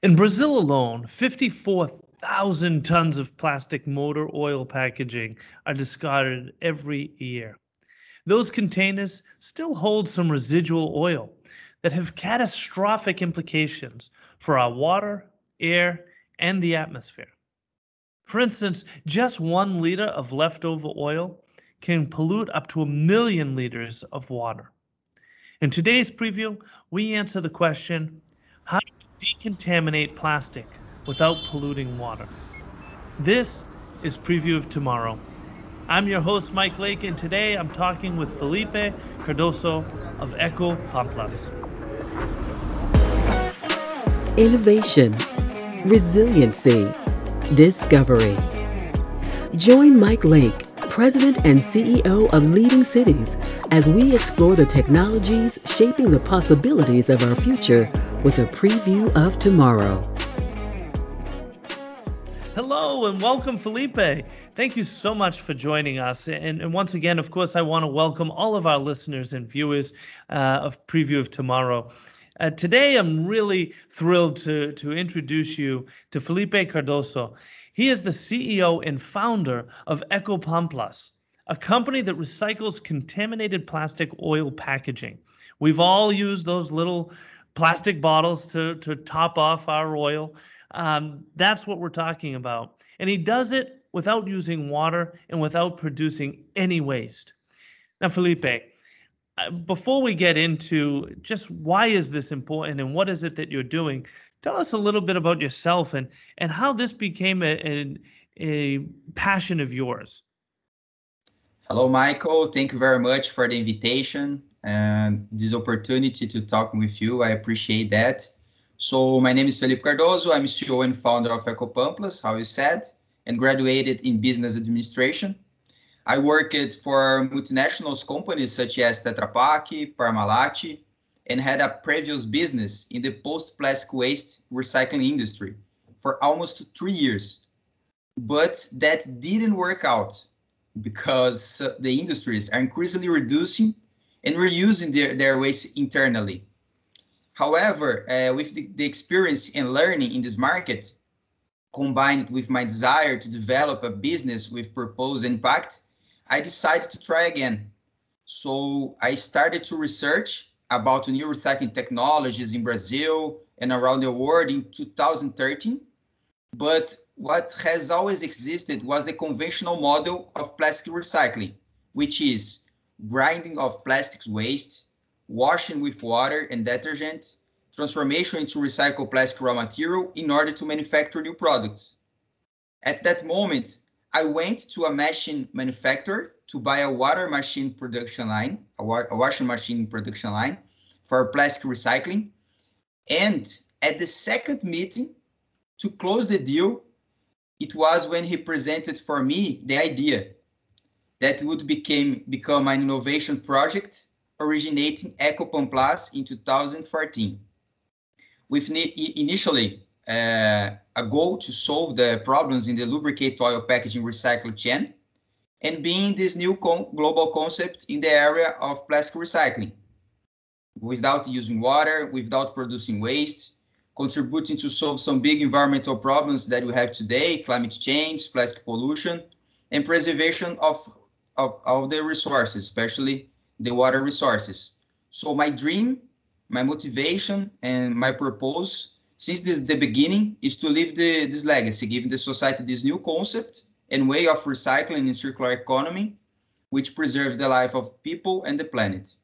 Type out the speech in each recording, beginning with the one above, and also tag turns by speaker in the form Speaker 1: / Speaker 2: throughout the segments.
Speaker 1: In Brazil alone, 54,000 tons of plastic motor oil packaging are discarded every year. Those containers still hold some residual oil that have catastrophic implications for our water, air, and the atmosphere. For instance, just one liter of leftover oil can pollute up to a million liters of water. In today's preview, we answer the question how do decontaminate plastic without polluting water? This is Preview of Tomorrow. I'm your host, Mike Lake, and today I'm talking with Felipe Cardoso of Eco Pamplas.
Speaker 2: Innovation, resiliency, discovery. Join Mike Lake, President and CEO of Leading Cities, as we explore the technologies shaping the possibilities of our future with a preview of tomorrow.
Speaker 1: Hello and welcome, Felipe. Thank you so much for joining us. And, and once again, of course, I want to welcome all of our listeners and viewers uh, of Preview of Tomorrow. Uh, today, I'm really thrilled to, to introduce you to Felipe Cardoso. He is the CEO and founder of Ecopamplas, a company that recycles contaminated plastic oil packaging. We've all used those little plastic bottles to, to top off our oil. Um, that's what we're talking about. And he does it without using water and without producing any waste. Now, Felipe, uh, before we get into just why is this important and what is it that you're doing, tell us a little bit about yourself and and how this became a, a, a passion of yours.
Speaker 3: Hello, Michael. Thank you very much for the invitation and this opportunity to talk with you. I appreciate that. So my name is Felipe Cardoso. I'm CEO and founder of Ecopamplas, how you said, and graduated in business administration. I worked for multinational companies such as Tetra Pak, Parmalat, and had a previous business in the post-plastic waste recycling industry for almost three years. But that didn't work out because the industries are increasingly reducing and reusing their, their waste internally. However, uh, with the, the experience and learning in this market, combined with my desire to develop a business with purpose and impact, I decided to try again. So I started to research about new recycling technologies in Brazil and around the world in 2013. But what has always existed was a conventional model of plastic recycling, which is grinding of plastic waste, washing with water and detergent, transformation into recycled plastic raw material in order to manufacture new products. At that moment, I went to a machine manufacturer to buy a water machine production line, a, wa- a washing machine production line for plastic recycling. And at the second meeting to close the deal, it was when he presented for me the idea that would became become an innovation project originating Ecopamplas in 2014. With initially uh, a goal to solve the problems in the lubricate oil packaging recycle chain, and being this new con global concept in the area of plastic recycling, without using water, without producing waste, contributing to solve some big environmental problems that we have today, climate change, plastic pollution, and preservation of, of, of the resources, especially the water resources. So my dream, my motivation, and my purpose since this, the beginning is to leave the, this legacy, giving the society this new concept and way of recycling and circular economy, which preserves the life of people and the planet.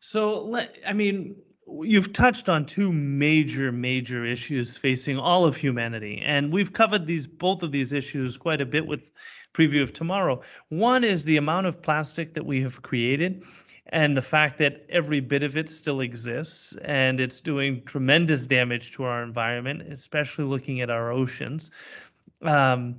Speaker 1: So, I mean, you've touched on two major, major issues facing all of humanity, and we've covered these both of these issues quite a bit with preview of tomorrow. One is the amount of plastic that we have created and the fact that every bit of it still exists and it's doing tremendous damage to our environment, especially looking at our oceans. Um,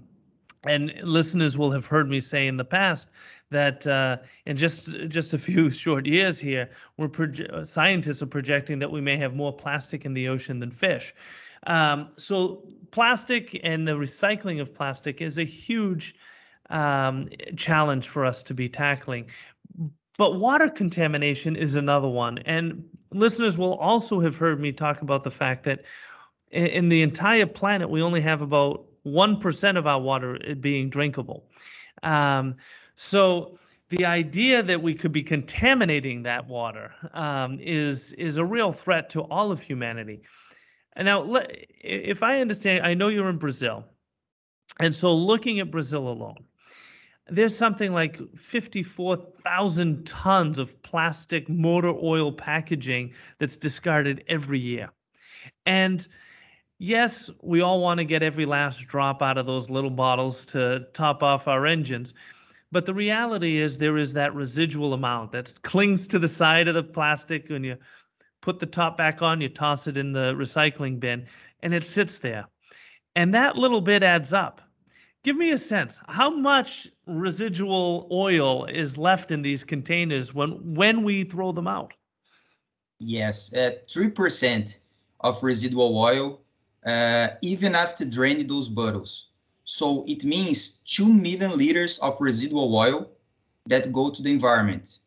Speaker 1: and listeners will have heard me say in the past that uh, in just just a few short years here, we're proje- scientists are projecting that we may have more plastic in the ocean than fish. Um, so plastic and the recycling of plastic is a huge um, challenge for us to be tackling. But water contamination is another one. And listeners will also have heard me talk about the fact that in, the entire planet, we only have about 1% of our water being drinkable. Um, so the idea that we could be contaminating that water um, is is a real threat to all of humanity. And now, if I understand, I know you're in Brazil, and so looking at Brazil alone, there's something like 54,000 tons of plastic motor oil packaging that's discarded every year. And yes, we all want to get every last drop out of those little bottles to top off our engines. But the reality is there is that residual amount that clings to the side of the plastic when you put the top back on, you toss it in the recycling bin, and it sits there. And that little bit adds up. Give me a sense. How much residual oil is left in these containers when when we throw them out?
Speaker 3: Yes, three percent of residual oil, uh, even after draining those bottles. So it means 2 million liters of residual oil that go to the environment.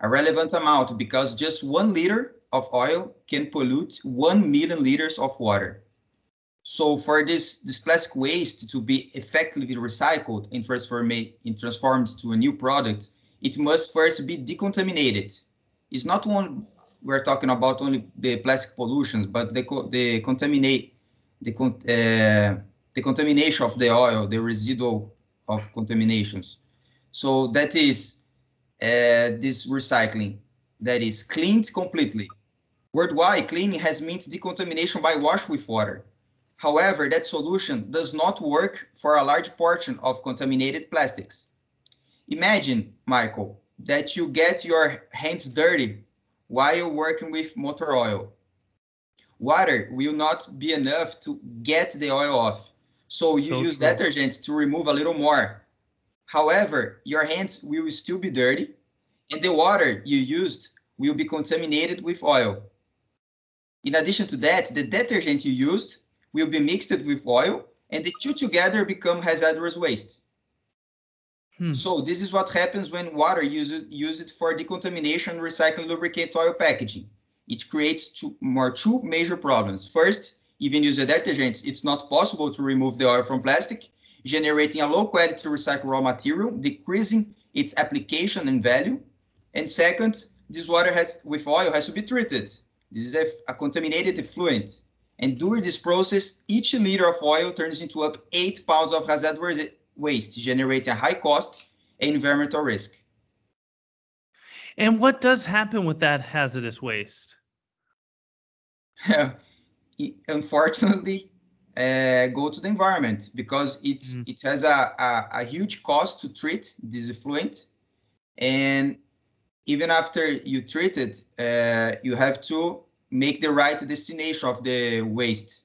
Speaker 3: A relevant amount because just one liter of oil can pollute 1 million liters of water. So for this, this plastic waste to be effectively recycled and, transformed, and transformed to a new product, it must first be decontaminated. It's not one we're talking about only the plastic pollutions, but the, the contaminate the uh, the contamination of the oil, the residual of contaminations. So that is uh, this recycling that is cleaned completely. Worldwide, cleaning has meant decontamination by wash with water. However, that solution does not work for a large portion of contaminated plastics. Imagine, Michael, that you get your hands dirty while working with motor oil. Water will not be enough to get the oil off. So you so use true. detergent to remove a little more. However, your hands will still be dirty and the water you used will be contaminated with oil. In addition to that, the detergent you used will be mixed with oil and the two together become hazardous waste. Hmm. So this is what happens when water used used for decontamination recycling lubricant oil packaging. It creates two, more two major problems. First, even using detergents, it's not possible to remove the oil from plastic, generating a low quality recycled raw material, decreasing its application and value. And second, this water has with oil has to be treated. This is a, a contaminated effluent. And during this process, each liter of oil turns into up eight pounds of hazardous waste, generating a high cost and environmental risk.
Speaker 1: And what does happen with that hazardous waste?
Speaker 3: unfortunately uh, go to the environment because it's mm. it has a, a, a, huge cost to treat this effluent and even after you treat it uh, you have to make the right destination of the waste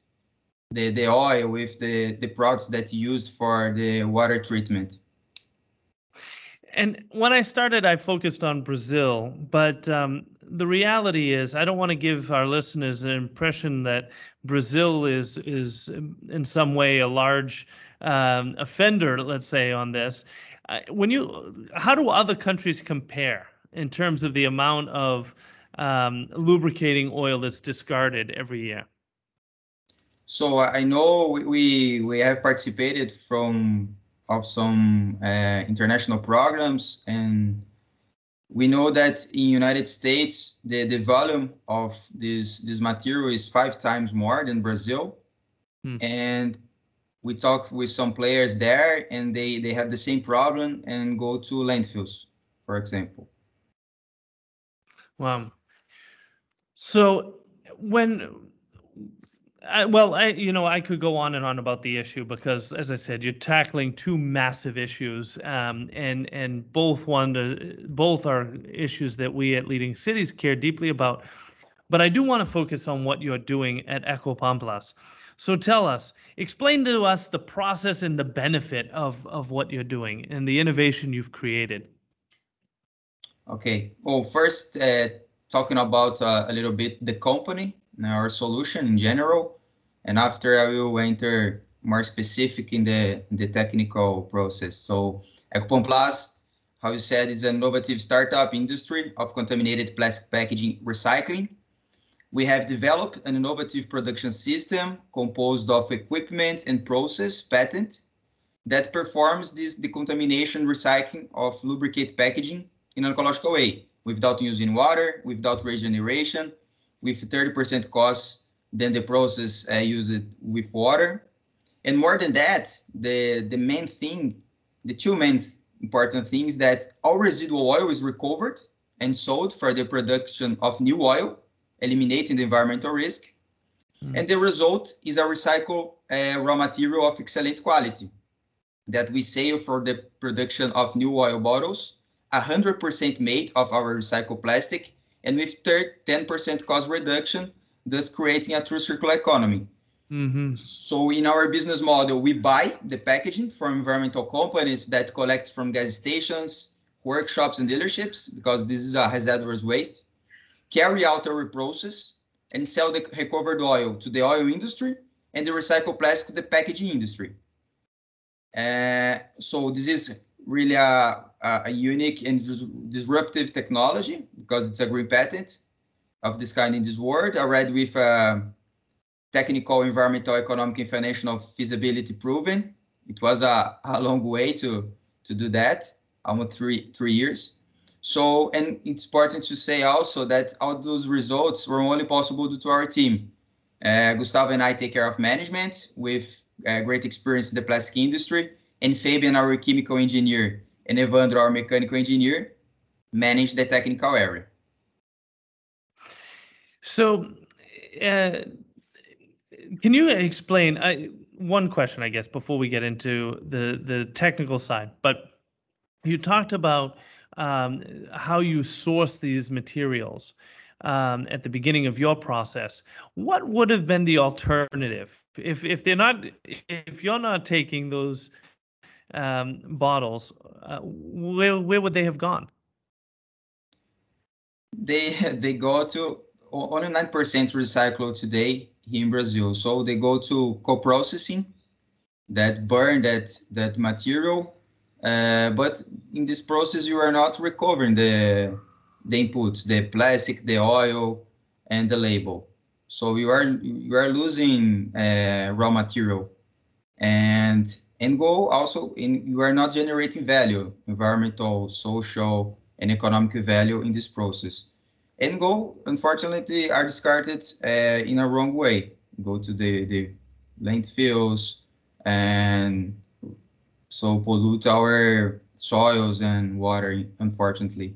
Speaker 3: the, the oil with the, the products that you used for the water treatment
Speaker 1: and when I started, I focused on Brazil, but um, the reality is I don't want to give our listeners an impression that Brazil is is in some way a large um, offender, let's say, on this. Uh, when you, how do other countries compare in terms of the amount of um, lubricating oil that's discarded every year?
Speaker 3: So I know we we have participated from of some uh, international programs and we know that in United States the, the volume of this this material is five times more than Brazil, hmm. and we talk with some players there and they they have the same problem and go to landfills, for example.
Speaker 1: Wow. So when I, well, I, you know, I could go on and on about the issue because, as I said, you're tackling two massive issues, um, and and both one, to, both are issues that we at Leading Cities care deeply about. But I do want to focus on what you're doing at Ecopamplas. So tell us, explain to us the process and the benefit of of what you're doing and the innovation you've created.
Speaker 3: Okay. Well, first, uh, talking about uh, a little bit the company our solution in general, and after I will enter more specific in the the technical process. So Ecopamplas, how you said, is an innovative startup industry of contaminated plastic packaging recycling. we have developed an innovative production system composed of equipment and process patent that performs this decontamination recycling of lubricate packaging in an ecological way without using water, without regeneration, with 30% cost than the process uh, used with water. And more than that, the, the main thing, the two main important things that all residual oil is recovered and sold for the production of new oil, eliminating the environmental risk. Mm. And the result is a recycled uh, raw material of excellent quality that we sell for the production of new oil bottles, 100% made of our recycled plastic, and with 10% cost reduction, thus creating a true circular economy. Mm-hmm. So in our business model, we buy the packaging from environmental companies that collect from gas stations, workshops, and dealerships because this is a hazardous waste. Carry out our process and sell the recovered oil to the oil industry and the recycled plastic to the packaging industry. Uh, so this is really a, a, unique and disruptive technology because it's a green patent of this kind in this world, already with uh, technical, environmental, economic, and financial feasibility proven. It was a, a long way to, to do that, almost three, three years. So, and it's important to say also that all those results were only possible due to our team. Uh, Gustavo and I take care of management with uh, great experience in the plastic industry, and Fabian, our chemical engineer, and Evandro, our mechanical engineer, manage the technical area.
Speaker 1: So, uh, can you explain I, one question, I guess, before we get into the the technical side? But you talked about um, how you source these materials um, at the beginning of your process. What would have been the alternative if if they're not if you're not taking those um, bottles? Uh, where where would they have gone?
Speaker 3: They they go to only nine percent recycled today here in Brazil. So they go to co-processing that burn that that material. Uh, but in this process, you are not recovering the the inputs, the plastic, the oil, and the label. So you are you are losing uh, raw material, and and go also in you are not generating value, environmental, social, and economic value in this process. And go unfortunately are discarded uh, in a wrong way. Go to the, the landfills and so pollute our soils and water unfortunately.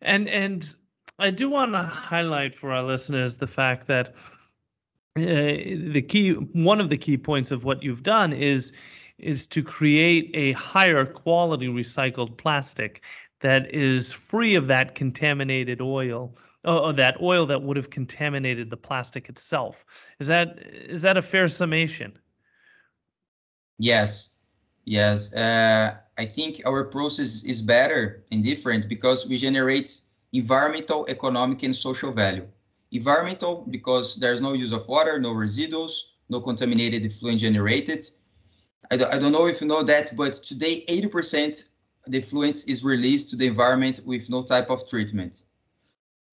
Speaker 1: And and i do want to highlight for our listeners the fact that Uh, the key one of the key points of what you've done is is to create a higher quality recycled plastic that is free of that contaminated oil or that oil that would have contaminated the plastic itself. Is that is that a fair summation?
Speaker 3: Yes, yes. Uh, I think our process is better and different because we generate environmental, economic, and social value. Environmental because there's no use of water, no residuals, no contaminated effluent generated. I don't, I don't know if you know that, but today 80% the effluent is released to the environment with no type of treatment.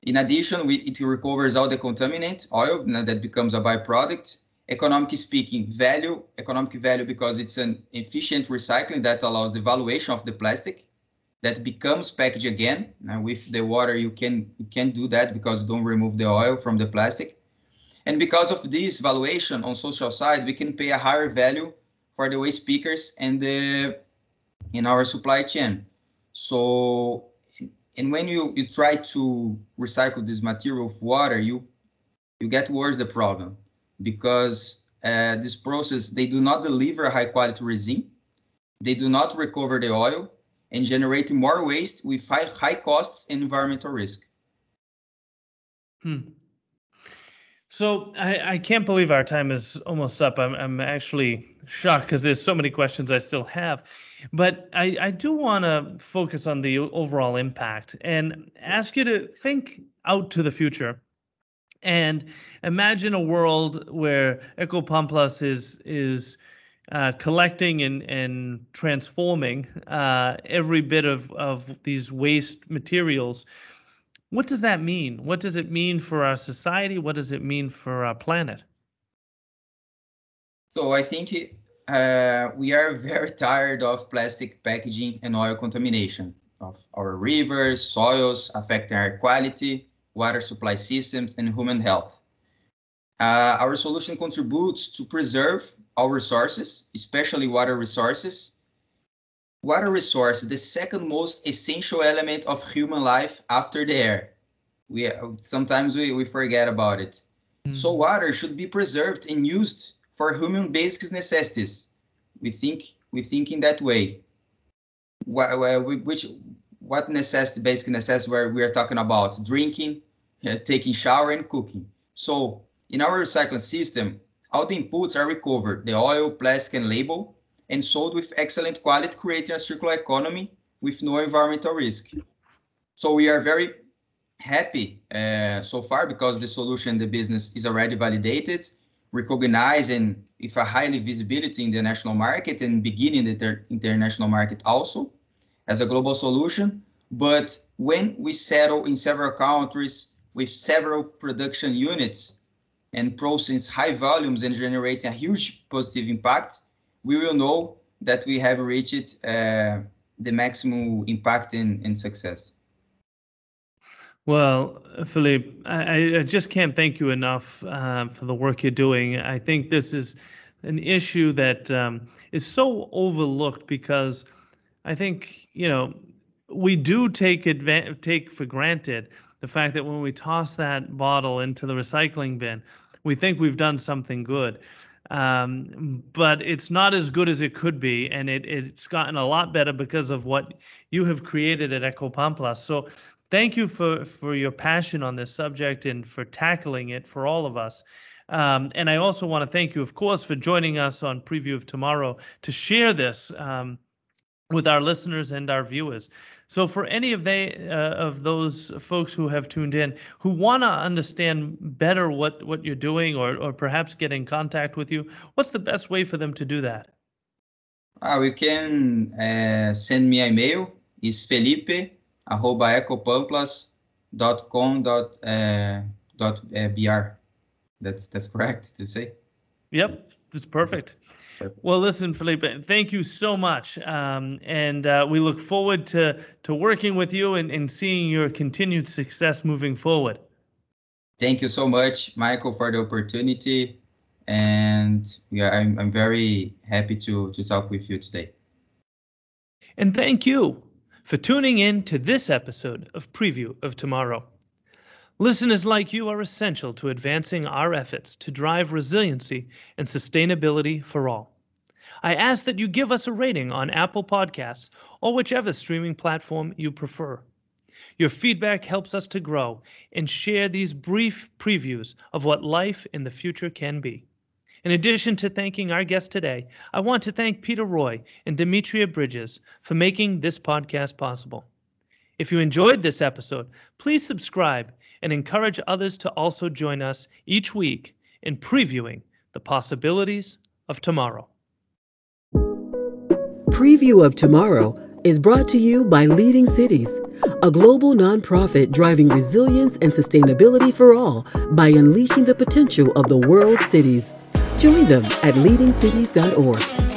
Speaker 3: In addition, we, it recovers all the contaminant oil that becomes a byproduct. Economically speaking, value, economic value because it's an efficient recycling that allows the valuation of the plastic that becomes packaged again. Now with the water, you can you can do that because don't remove the oil from the plastic. And because of this valuation on social side, we can pay a higher value for the waste pickers and the in our supply chain. So, and when you, you try to recycle this material of water, you you get worse the problem because uh, this process they do not deliver high quality resin, they do not recover the oil, and generating more waste with high high costs and environmental risk.
Speaker 1: Hmm. So I, I can't believe our time is almost up. I'm, I'm actually shocked because there's so many questions I still have. But I, I do want to focus on the overall impact and ask you to think out to the future and imagine a world where Ecopamplas is is uh, collecting and, and transforming uh, every bit of, of these waste materials what does that mean? What does it mean for our society? What does it mean for our planet?
Speaker 3: So I think uh, we are very tired of plastic packaging and oil contamination of our rivers, soils, affecting air quality, water supply systems, and human health. Uh, our solution contributes to preserve our resources, especially water resources. Water resource, the second most essential element of human life after the air. We sometimes we, we forget about it. Mm. So water should be preserved and used for human basic necessities. We think we think in that way. Which what necessity, basic necessities where we are talking about drinking, uh, taking shower, and cooking. So in our recycling system, all the inputs are recovered, the oil, plastic, and label, and sold with excellent quality, creating a circular economy with no environmental risk. So we are very happy uh, so far because the solution, the business is already validated, recognized, and with a highly visibility in the national market and beginning the inter international market also as a global solution. But when we settle in several countries with several production units, and process high volumes and generate a huge positive impact, we will know that we have reached uh, the maximum impact and, success.
Speaker 1: Well, Philippe, I, I, just can't thank you enough uh, for the work you're doing. I think this is an issue that um, is so overlooked because I think you know we do take adva- take for granted the fact that when we toss that bottle into the recycling bin, we think we've done something good. Um, but it's not as good as it could be, and it, it's gotten a lot better because of what you have created at Eco Ecopamplas. So thank you for, for your passion on this subject and for tackling it for all of us. Um, and I also want to thank you, of course, for joining us on Preview of Tomorrow to share this um, with our listeners and our viewers. So for any of they uh, of those folks who have tuned in who want to understand better what what you're doing or or perhaps get in contact with you, what's the best way for them to do that?
Speaker 3: Uh, we can uh, send me an email. Is Felipe arroba ecopamplas.com dot, uh, dot uh, br. That's that's correct to say.
Speaker 1: Yep, that's perfect. Well, listen, Felipe, thank you so much. Um, and uh, we look forward to, to working with you and, and seeing your continued success moving forward.
Speaker 3: Thank you so much, Michael, for the opportunity. And yeah, I'm, I'm very happy to, to talk with you today.
Speaker 1: And thank you for tuning in to this episode of Preview of Tomorrow. Listeners like you are essential to advancing our efforts to drive resiliency and sustainability for all. I ask that you give us a rating on Apple Podcasts or whichever streaming platform you prefer. Your feedback helps us to grow and share these brief previews of what life in the future can be. In addition to thanking our guest today, I want to thank Peter Roy and Demetria Bridges for making this podcast possible. If you enjoyed this episode, please subscribe and encourage others to also join us each week in previewing the possibilities of tomorrow.
Speaker 2: Preview of Tomorrow is brought to you by Leading Cities, a global nonprofit driving resilience and sustainability for all by unleashing the potential of the world's cities. Join them at leadingcities.org.